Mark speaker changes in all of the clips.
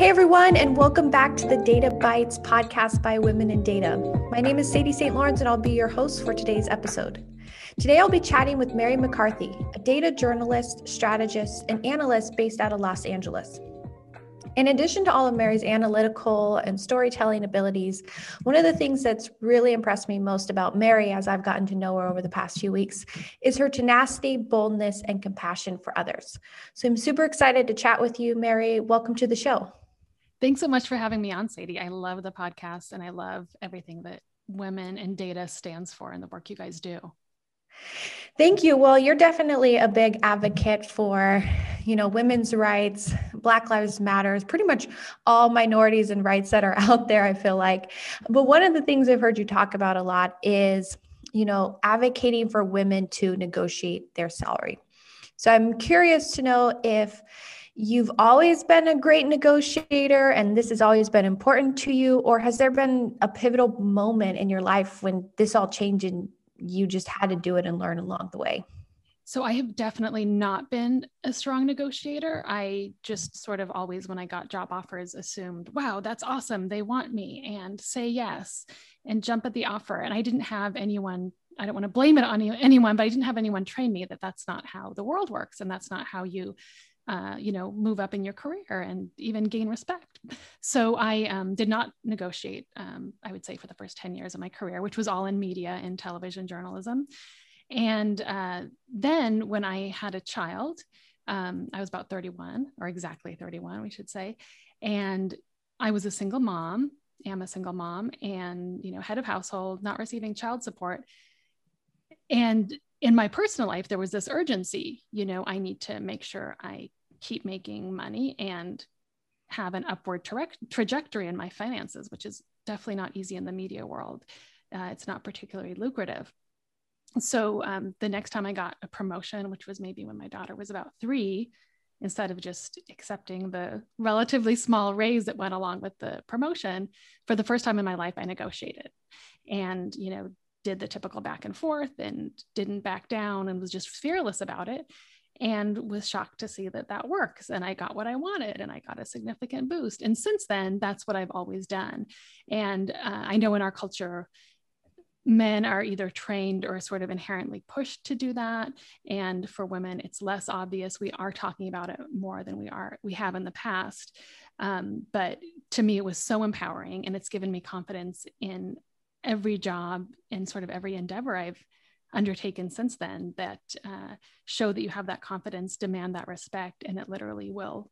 Speaker 1: Hey everyone, and welcome back to the Data Bites podcast by Women in Data. My name is Sadie St. Lawrence, and I'll be your host for today's episode. Today, I'll be chatting with Mary MacCarthy, a data journalist, strategist, and analyst based out of Los Angeles. In addition to all of Mary's analytical and storytelling abilities, one of the things that's really impressed me most about Mary as I've gotten to know her over the past few weeks is her tenacity, boldness, and compassion for others. So I'm super excited to chat with you, Mary. Welcome to the show.
Speaker 2: Thanks so much for having me on, Sadie. I love the podcast and I love everything that Women in Data stands for and the work you guys do.
Speaker 1: Thank you. Well, you're definitely a big advocate for, you know, women's rights, Black Lives Matters, pretty much all minorities and rights that are out there, I feel like. But one of the things I've heard you talk about a lot is, you know, advocating for women to negotiate their salary. So I'm curious to know if you've always been a great negotiator and this has always been important to you or has there been a pivotal moment in your life when this all changed and you just had to do it and learn along the way?
Speaker 2: So I have definitely not been a strong negotiator. I just sort of always, when I got job offers, assumed, wow, that's awesome. They want me and say yes and jump at the offer. And I didn't have anyone, I don't want to blame it on anyone, but I didn't have anyone train me that that's not how the world works. And that's not how you uh, you know, move up in your career and even gain respect. So I um, did not negotiate, um, I would say, for the first 10 years of my career, which was all in media and television journalism. And uh, then when I had a child, um, I was about 31 or exactly 31, we should say. And I was a single mom, am a single mom and, you know, head of household, not receiving child support. And in my personal life, there was this urgency, you know, I need to make sure I keep making money and have an upward tra- trajectory in my finances, which is definitely not easy in the media world. Uh, it's not particularly lucrative. So um, the next time I got a promotion, which was maybe when my daughter was about three, instead of just accepting the relatively small raise that went along with the promotion, for the first time in my life, I negotiated and, you know, did the typical back and forth and didn't back down and was just fearless about it and was shocked to see that that works and i got what i wanted and i got a significant boost and since then that's what i've always done and uh, i know in our culture men are either trained or sort of inherently pushed to do that and for women it's less obvious. We are talking about it more than we are we have in the past um, but to me it was so empowering and it's given me confidence in every job and sort of every endeavor i've undertaken since then that uh, show that you have that confidence, demand that respect, and it literally will,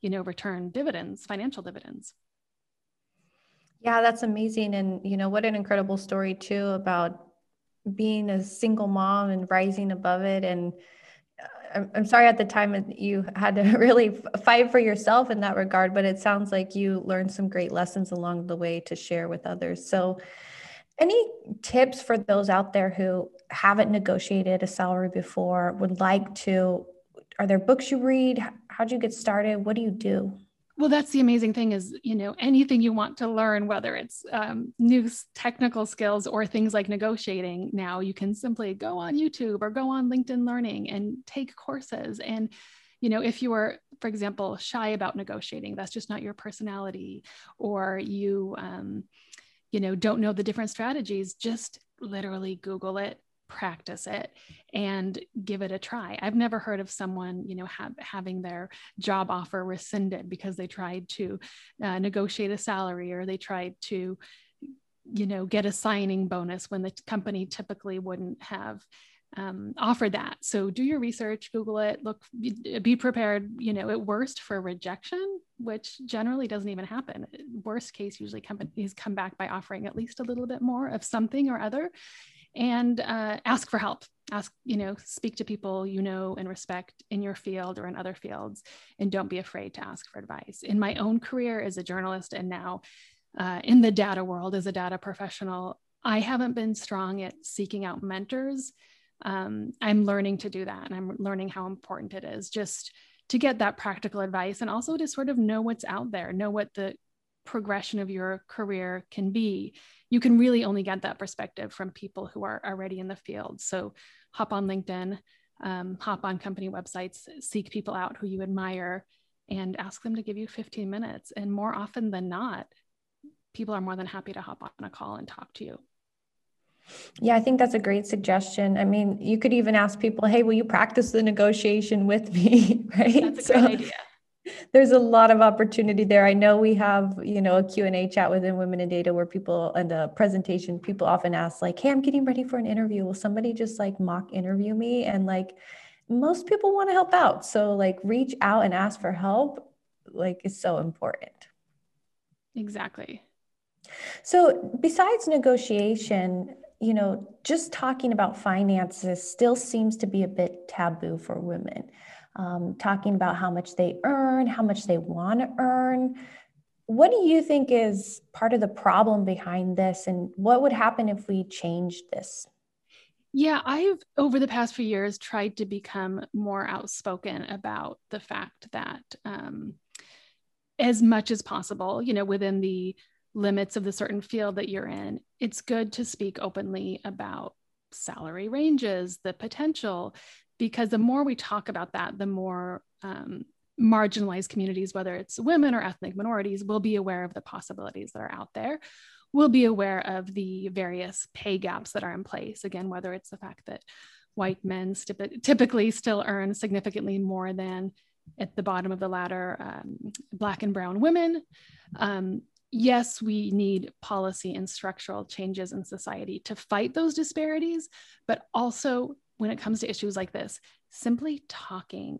Speaker 2: you know, return dividends, financial dividends.
Speaker 1: Yeah, that's amazing. And, you know, what an incredible story, too, about being a single mom and rising above it. And uh, I'm, I'm sorry at the time you had to really fight for yourself in that regard, but it sounds like you learned some great lessons along the way to share with others. So, any tips for those out there who haven't negotiated a salary before, would like to? Are there books you read? How'd you get started? What do you do?
Speaker 2: Well, that's the amazing thing is, you know, anything you want to learn, whether it's um, new technical skills or things like negotiating, now you can simply go on YouTube or go on LinkedIn Learning and take courses. And, you know, if you are, for example, shy about negotiating, that's just not your personality, or you, um, you know, don't know the different strategies, just literally Google it, practice it and give it a try. I've never heard of someone, you know, ha- having their job offer rescinded because they tried to uh, negotiate a salary or they tried to, you know, get a signing bonus when the company typically wouldn't have um, offered that. So do your research, Google it, look, be prepared, you know, at worst for rejection, which generally doesn't even happen. Worst case, usually companies come back by offering at least a little bit more of something or other and uh, ask for help. Ask you know speak to people you know and respect in your field or in other fields and don't be afraid to ask for advice. In my own career as a journalist and now uh, in the data world as a data professional i haven't been strong at seeking out mentors. Um, i'm learning to do that and i'm learning how important it is just to get that practical advice and also to sort of know what's out there know what the progression of your career can be, you can really only get that perspective from people who are already in the field. So hop on LinkedIn, um, hop on company websites, seek people out who you admire, and ask them to give you 15 minutes. And more often than not, people are more than happy to hop on a call and talk to you.
Speaker 1: Yeah, I think that's a great suggestion. I mean, you could even ask people, "Hey, will you practice the negotiation with me?" right?
Speaker 2: That's a so, great idea.
Speaker 1: There's a lot of opportunity there. I know we have, you know, a Q&A chat within Women in Data where people and a presentation, people often ask like, "Hey, I'm getting ready for an interview. Will somebody just like mock interview me?" And like most people want to help out. So like reach out and ask for help like is so important.
Speaker 2: Exactly.
Speaker 1: So besides negotiation, you know, just talking about finances still seems to be a bit taboo for women. Um, talking about how much they earn, how much they want to earn. What do you think is part of the problem behind this, and what would happen if we changed this?
Speaker 2: Yeah, I've over the past few years tried to become more outspoken about the fact that, um, as much as possible, you know, within the limits of the certain field that you're in, it's good to speak openly about salary ranges, the potential, because the more we talk about that, the more um, marginalized communities, whether it's women or ethnic minorities, will be aware of the possibilities that are out there. Will be aware of the various pay gaps that are in place. Again, whether it's the fact that white men typically still earn significantly more than at the bottom of the ladder, um, Black and Brown women, um, yes, we need policy and structural changes in society to fight those disparities, but also when it comes to issues like this, simply talking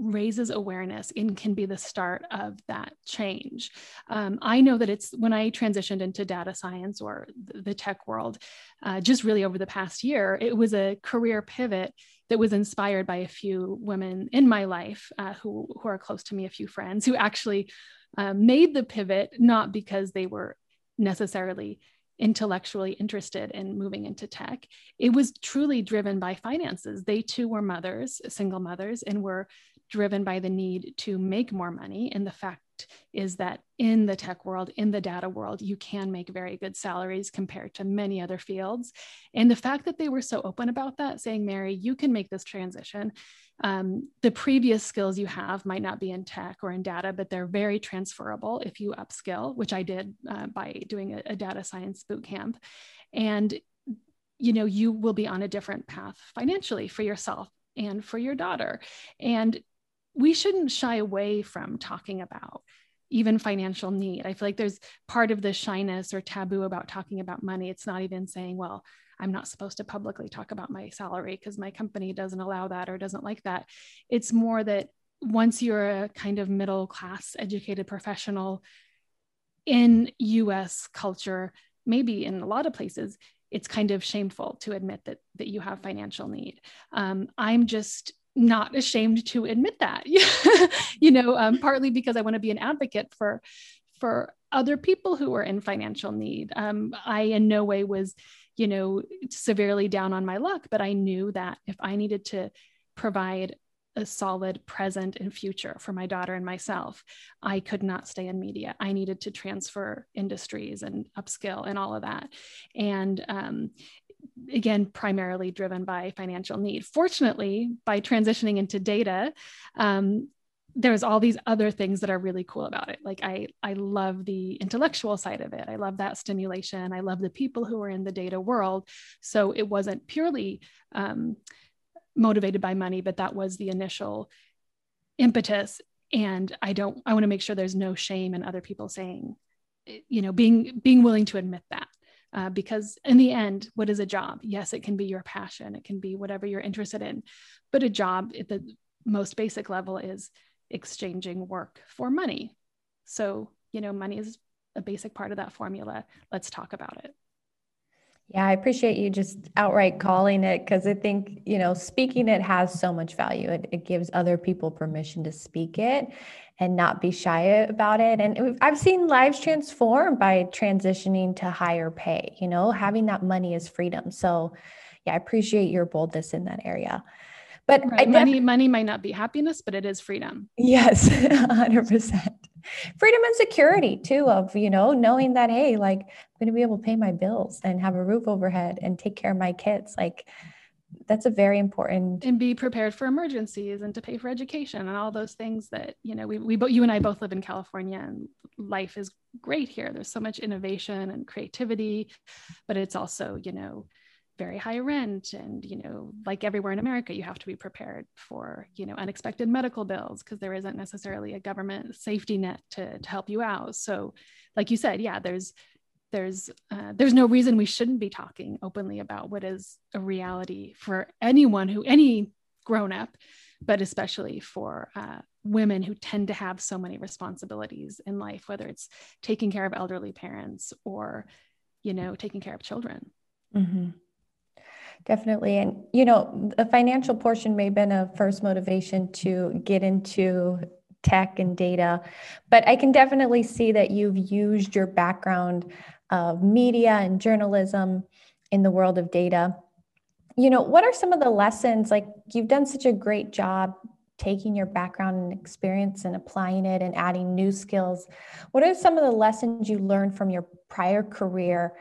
Speaker 2: raises awareness and can be the start of that change. Um, I know that it's when I transitioned into data science or the tech world, uh, just really over the past year, it was a career pivot that was inspired by a few women in my life uh, who, who are close to me, a few friends who actually um, made the pivot not because they were necessarily intellectually interested in moving into tech. It was truly driven by finances. They too were mothers, single mothers, and were driven by the need to make more money and the fact is that in the tech world, in the data world, you can make very good salaries compared to many other fields. And the fact that they were so open about that, saying, Mary, you can make this transition. Um, the previous skills you have might not be in tech or in data, but they're very transferable if you upskill, which I did uh, by doing a, a data science boot camp. And you know, you will be on a different path financially for yourself and for your daughter. And we shouldn't shy away from talking about even financial need. I feel like there's part of the shyness or taboo about talking about money. It's not even saying, well, I'm not supposed to publicly talk about my salary because my company doesn't allow that or doesn't like that. It's more that once you're a kind of middle class educated professional in US culture, maybe in a lot of places, it's kind of shameful to admit that that you have financial need. Um, I'm just not ashamed to admit that. You know um, partly because i want to be an advocate for for other people who are in financial need. Um, i in no way was you know severely down on my luck but i knew that if i needed to provide a solid present and future for my daughter and myself i could not stay in media. I needed to transfer industries and upskill and all of that. And um, again, primarily driven by financial need. Fortunately, by transitioning into data, um, there's all these other things that are really cool about it. Like I, I love the intellectual side of it. I love that stimulation. I love the people who are in the data world. So it wasn't purely um, motivated by money, but that was the initial impetus. And I don't. I want to make sure there's no shame in other people saying, you know, being being willing to admit that uh, because in the end what is a job? Yes it can be your passion. It can be whatever you're interested in. But a job at the most basic level is exchanging work for money. So you know money is a basic part of that formula. Let's talk about it.
Speaker 1: Yeah, I appreciate you just outright calling it because I think, you know, speaking it has so much value. It, it gives other people permission to speak it and not be shy about it. And I've seen lives transform by transitioning to higher pay, you know, having that money is freedom. So, yeah, I appreciate your boldness in that area.
Speaker 2: But right. money, money might not be happiness, but it is freedom.
Speaker 1: Yes, 100%. Freedom and security too of, you know, knowing that, hey, like I'm going to be able to pay my bills and have a roof overhead and take care of my kids. Like that's a very important
Speaker 2: and be prepared for emergencies and to pay for education and all those things that you know we, we you and i both live in california and life is great here. There's so much innovation and creativity but it's also you know very high rent and you know like everywhere in america you have to be prepared for you know unexpected medical bills because there isn't necessarily a government safety net to, to help you out. So like you said yeah there's there's uh, there's no reason we shouldn't be talking openly about what is a reality for anyone who any grown up but especially for uh, women who tend to have so many responsibilities in life whether it's taking care of elderly parents or you know taking care of children
Speaker 1: mm-hmm. definitely and you know the financial portion may have been a first motivation to get into tech and data but i can definitely see that you've used your background of media and journalism in the world of data. You know, what are some of the lessons? Like, you've done such a great job taking your background and experience and applying it and adding new skills. What are some of the lessons you learned from your prior career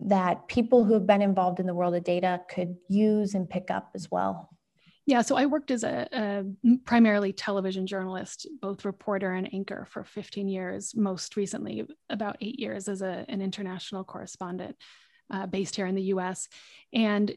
Speaker 1: that people who have been involved in the world of data could use and pick up as well?
Speaker 2: Yeah, so I worked as a, a, primarily television journalist, both reporter and anchor for 15 years, most recently, about eight years as a, an international correspondent uh, based here in the US. And,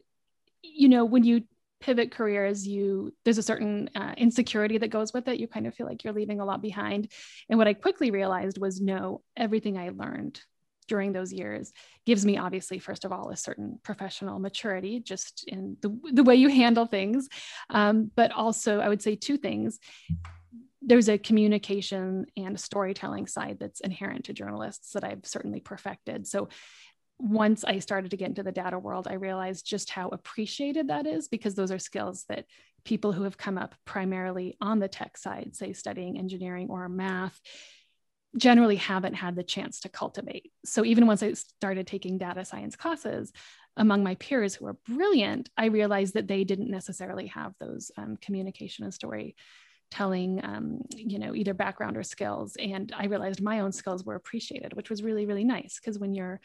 Speaker 2: you know, when you pivot careers, you there's a certain uh, insecurity that goes with it. You kind of feel like you're leaving a lot behind. And what I quickly realized was no, everything I learned during those years gives me obviously first of all a certain professional maturity just in the, the way you handle things. Um, but also i would say two things. There's a communication and storytelling side that's inherent to journalists that i've certainly perfected. So once i started to get into the data world i realized just how appreciated that is because those are skills that people who have come up primarily on the tech side say studying engineering or math generally haven't had the chance to cultivate. So even once I started taking data science classes among my peers who are brilliant, I realized that they didn't necessarily have those um, communication and story telling um, you know either background or skills and i realized my own skills were appreciated which was really really nice because when you're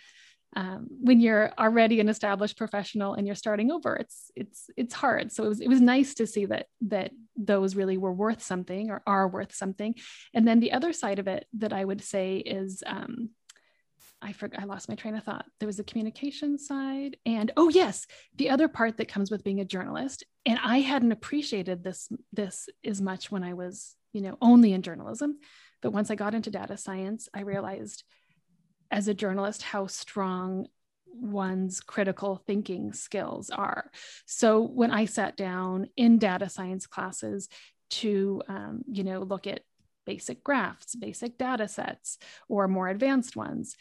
Speaker 2: um, when you're already an established professional and you're starting over it's it's it's hard so it was it was nice to see that that those really were worth something or are worth something and then the other side of it that i would say is um, I forgot, I lost my train of thought. There was the communication side. And oh yes, the other part that comes with being a journalist. And I hadn't appreciated this, this as much when I was, you know, only in journalism. But once I got into data science, I realized as a journalist how strong one's critical thinking skills are. So when I sat down in data science classes to, um, you know, look at basic graphs, basic data sets, or more advanced ones,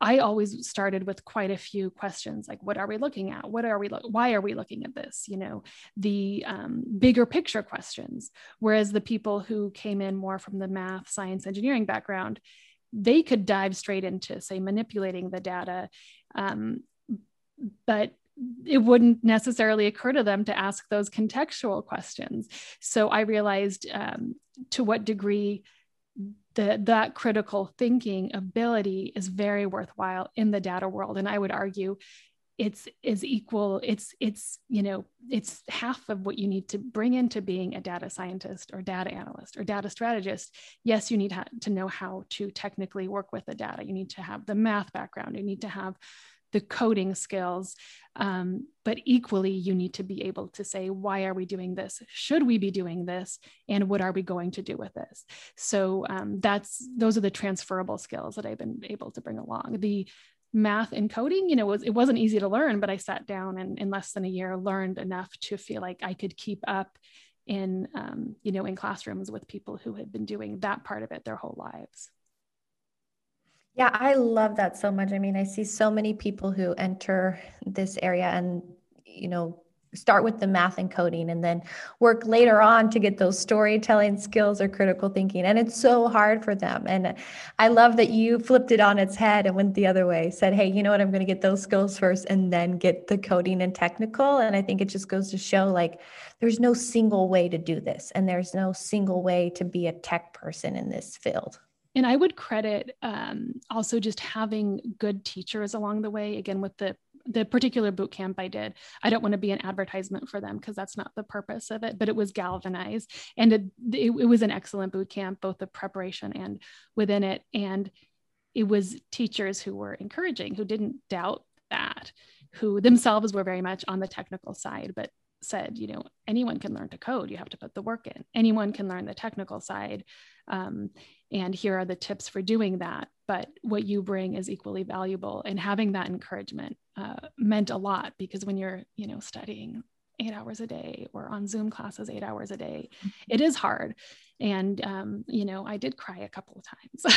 Speaker 2: I always started with quite a few questions like, what are we looking at? What are we, lo- why are we looking at this? You know, the um, bigger picture questions. Whereas the people who came in more from the math, science, engineering background, they could dive straight into say manipulating the data um, but it wouldn't necessarily occur to them to ask those contextual questions. So i realized um, to what degree the, that critical thinking ability is very worthwhile in the data world. And i would argue it's is equal it's it's you know it's half of what you need to bring into being a data scientist or data analyst or data strategist. Yes you need to know how to technically work with the data. You need to have the math background. You need to have the coding skills. Um, but equally you need to be able to say why are we doing this? Should we be doing this? And what are we going to do with this? So um, that's those are the transferable skills that i've been able to bring along. The math and coding, you know, it, was, it wasn't easy to learn, but I sat down and in less than a year learned enough to feel like I could keep up in, um, you know, in classrooms with people who had been doing that part of it their whole lives.
Speaker 1: Yeah, I love that so much. I mean, I see so many people who enter this area and, you know, start with the math and coding and then work later on to get those storytelling skills or critical thinking. And it's so hard for them. And i love that you flipped it on its head and went the other way said hey you know what? I'm going to get those skills first and then get the coding and technical. And i think it just goes to show like there's no single way to do this and there's no single way to be a tech person in this field.
Speaker 2: And I would credit um, also just having good teachers along the way, again, with the the particular boot camp I did. I don't want to be an advertisement for them because that's not the purpose of it, but it was galvanized and it, it, it was an excellent boot camp, both the preparation and within it. And it was teachers who were encouraging, who didn't doubt that, who themselves were very much on the technical side, but said, you know, anyone can learn to code. You have to put the work in. Anyone can learn the technical side. Um, and here are the tips for doing that. But what you bring is equally valuable. And having that encouragement uh, meant a lot because when you're, you know, studying eight hours a day or on Zoom classes eight hours a day, mm-hmm. it is hard. And um, you know i did cry a couple of times.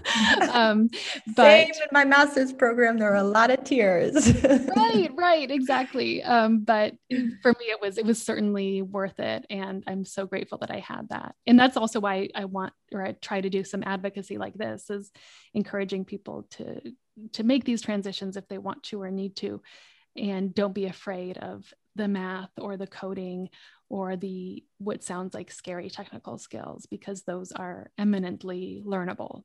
Speaker 2: Um,
Speaker 1: but Same in my master's program. There were a lot of tears.
Speaker 2: Right right exactly. Um, but for me it was it was certainly worth it. And i'm so grateful that i had that. And that's also why i want or i try to do some advocacy like this is encouraging people to to make these transitions if they want to or need to and don't be afraid of the math or the coding or the what sounds like scary technical skills because those are eminently learnable.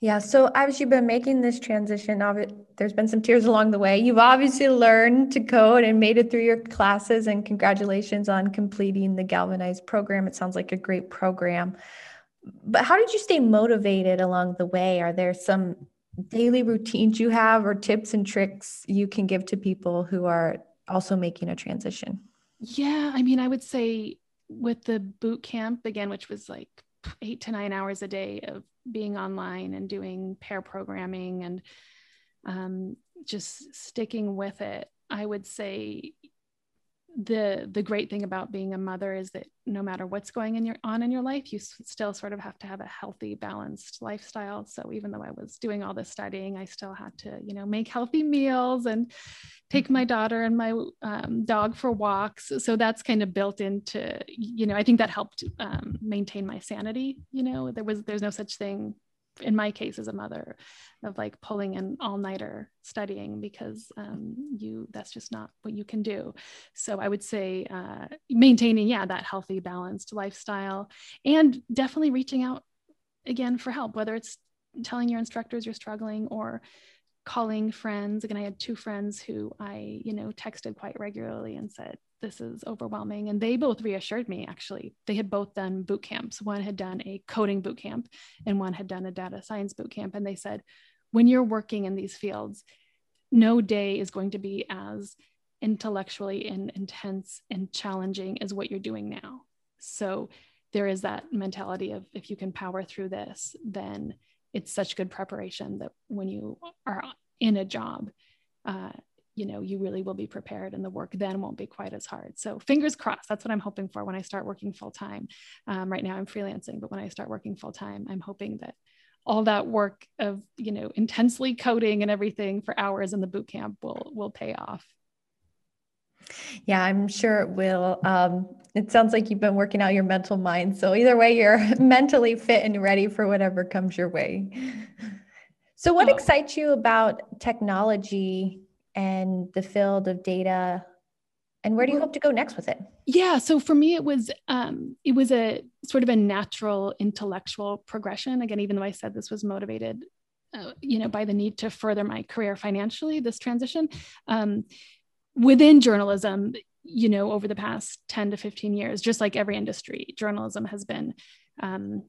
Speaker 1: Yeah so as you've been making this transition. There's been some tears along the way. You've obviously learned to code and made it through your classes and congratulations on completing the galvanized program. It sounds like a great program. But how did you stay motivated along the way? Are there some daily routines you have or tips and tricks you can give to people who are also making a transition?
Speaker 2: Yeah, I mean, I would say with the boot camp again, which was like eight to nine hours a day of being online and doing pair programming and um, just sticking with it, I would say the the great thing about being a mother is that no matter what's going in your on in your life you s- still sort of have to have a healthy balanced lifestyle. So even though i was doing all this studying i still had to you know make healthy meals and take my daughter and my um, dog for walks. So that's kind of built into you know i think that helped um, maintain my sanity you know. There was there's no such thing in my case as a mother of like pulling an all-nighter studying because um, you that's just not what you can do. So i would say uh, maintaining yeah that healthy balanced lifestyle and definitely reaching out again for help whether it's telling your instructors you're struggling or calling friends. Again i had two friends who i you know texted quite regularly and said this is overwhelming. And they both reassured me actually. They had both done boot camps. One had done a coding boot camp and one had done a data science boot camp. And they said, when you're working in these fields, no day is going to be as intellectually and intense and challenging as what you're doing now. So there is that mentality of if you can power through this, then it's such good preparation that when you are in a job, uh, you know you really will be prepared and the work then won't be quite as hard. So fingers crossed that's what i'm hoping for when i start working full time um, right now i'm freelancing but when i start working full time i'm hoping that all that work of you know intensely coding and everything for hours in the boot camp will will pay off.
Speaker 1: Yeah i'm sure it will. Um, it sounds like you've been working out your mental mind. So either way you're mentally fit and ready for whatever comes your way. So what oh. excites you about technology and the field of data and where do you hope to go next with it?
Speaker 2: Yeah so for me it was um, it was a sort of a natural intellectual progression. Again even though i said this was motivated uh, you know by the need to further my career financially this transition um, within journalism you know over the past 10 to 15 years just like every industry journalism has been um,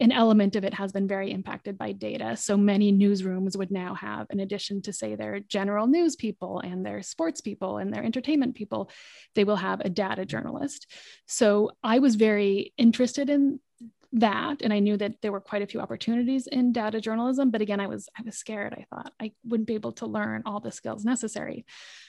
Speaker 2: an element of it has been very impacted by data. So many newsrooms would now have, in addition to say their general news people and their sports people and their entertainment people, they will have a data journalist. So I was very interested in that and i knew that there were quite a few opportunities in data journalism but again i was i was scared. I thought i wouldn't be able to learn all the skills necessary.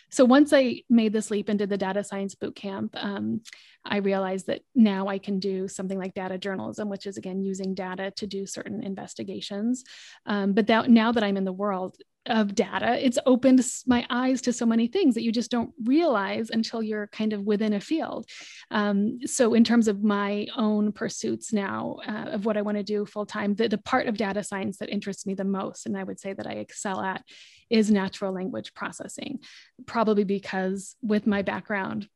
Speaker 2: So once i made this leap into the data science boot camp um, i realized that now i can do something like data journalism which is again using data to do certain investigations. Um, but that, now that i'm in the world of data it's opened my eyes to so many things that you just don't realize until you're kind of within a field. Um, so in terms of my own pursuits now uh, of what i want to do full time the, the part of data science that interests me the most and i would say that i excel at is natural language processing. Probably because with my background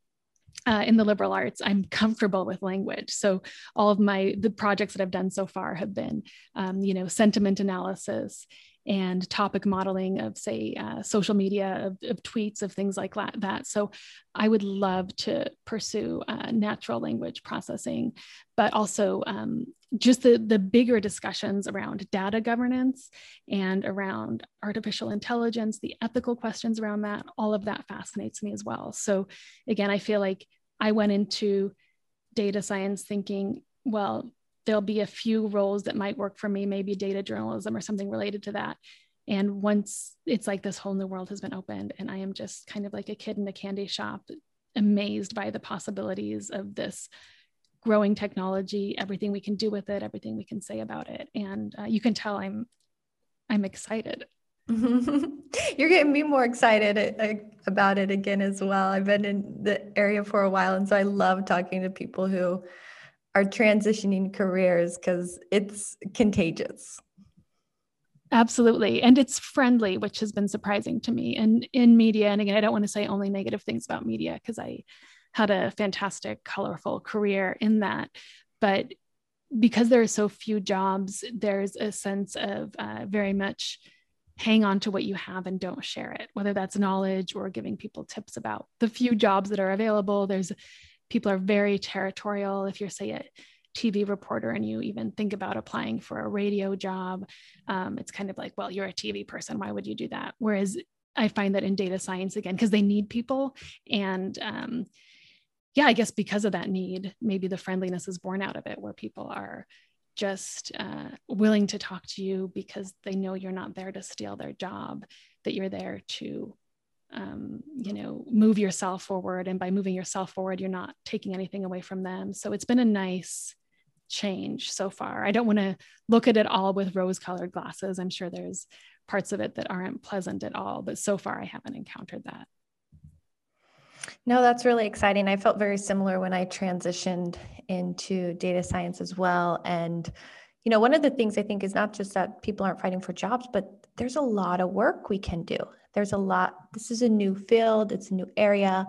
Speaker 2: uh, in the liberal arts i'm comfortable with language. So all of my the projects that i've done so far have been um, you know sentiment analysis and topic modeling of, say, uh, social media, of, of, tweets, of things like that. So I would love to pursue uh, natural language processing, but also um, just the, the bigger discussions around data governance and around artificial intelligence, the ethical questions around that, all of that fascinates me as well. So again, I feel like I went into data science thinking, well, there'll be a few roles that might work for me, maybe data journalism or something related to that. And once it's like this whole new world has been opened, and I am just kind of like a kid in a candy shop, amazed by the possibilities of this growing technology, everything we can do with it, everything we can say about it. And uh, you can tell I'm I'm excited.
Speaker 1: You're getting me more excited uh, about it again as well. I've been in the area for a while, and so I love talking to people who are transitioning careers because it's contagious.
Speaker 2: Absolutely. And it's friendly, which has been surprising to me. And in media, and again, I don't want to say only negative things about media because I had a fantastic, colorful career in that. But because there are so few jobs, there's a sense of uh, very much hang on to what you have and don't share it, whether that's knowledge or giving people tips about the few jobs that are available. There's people are very territorial. If you're, say, a TV reporter and you even think about applying for a radio job, um, it's kind of like, well, you're a TV person. Why would you do that? Whereas I find that in data science, again, because they need people. And um, yeah, I guess because of that need, maybe the friendliness is born out of it, where people are just uh, willing to talk to you because they know you're not there to steal their job, that you're there to um, you know, move yourself forward. And by moving yourself forward, you're not taking anything away from them. So it's been a nice change so far. I don't want to look at it all with rose colored glasses. I'm sure there's parts of it that aren't pleasant at all, but so far I haven't encountered that.
Speaker 1: No, that's really exciting. I felt very similar when I transitioned into data science as well. And, you know, one of the things I think is not just that people aren't fighting for jobs, but there's a lot of work we can do. There's a lot, this is a new field, it's a new area.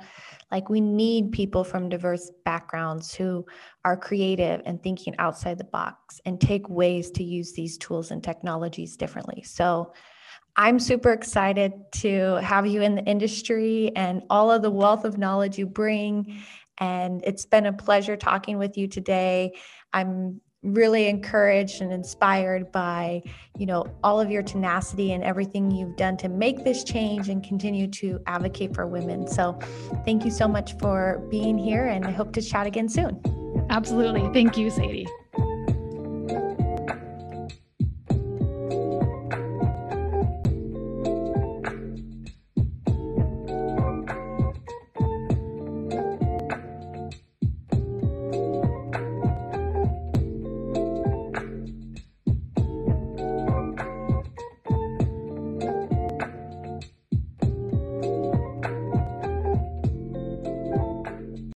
Speaker 1: Like we need people from diverse backgrounds who are creative and thinking outside the box and take ways to use these tools and technologies differently. So I'm super excited to have you in the industry and all of the wealth of knowledge you bring. And it's been a pleasure talking with you today. I'm really encouraged and inspired by you know all of your tenacity and everything you've done to make this change and continue to advocate for women. So thank you so much for being here and i hope to chat again soon.
Speaker 2: Absolutely. Thank you sadie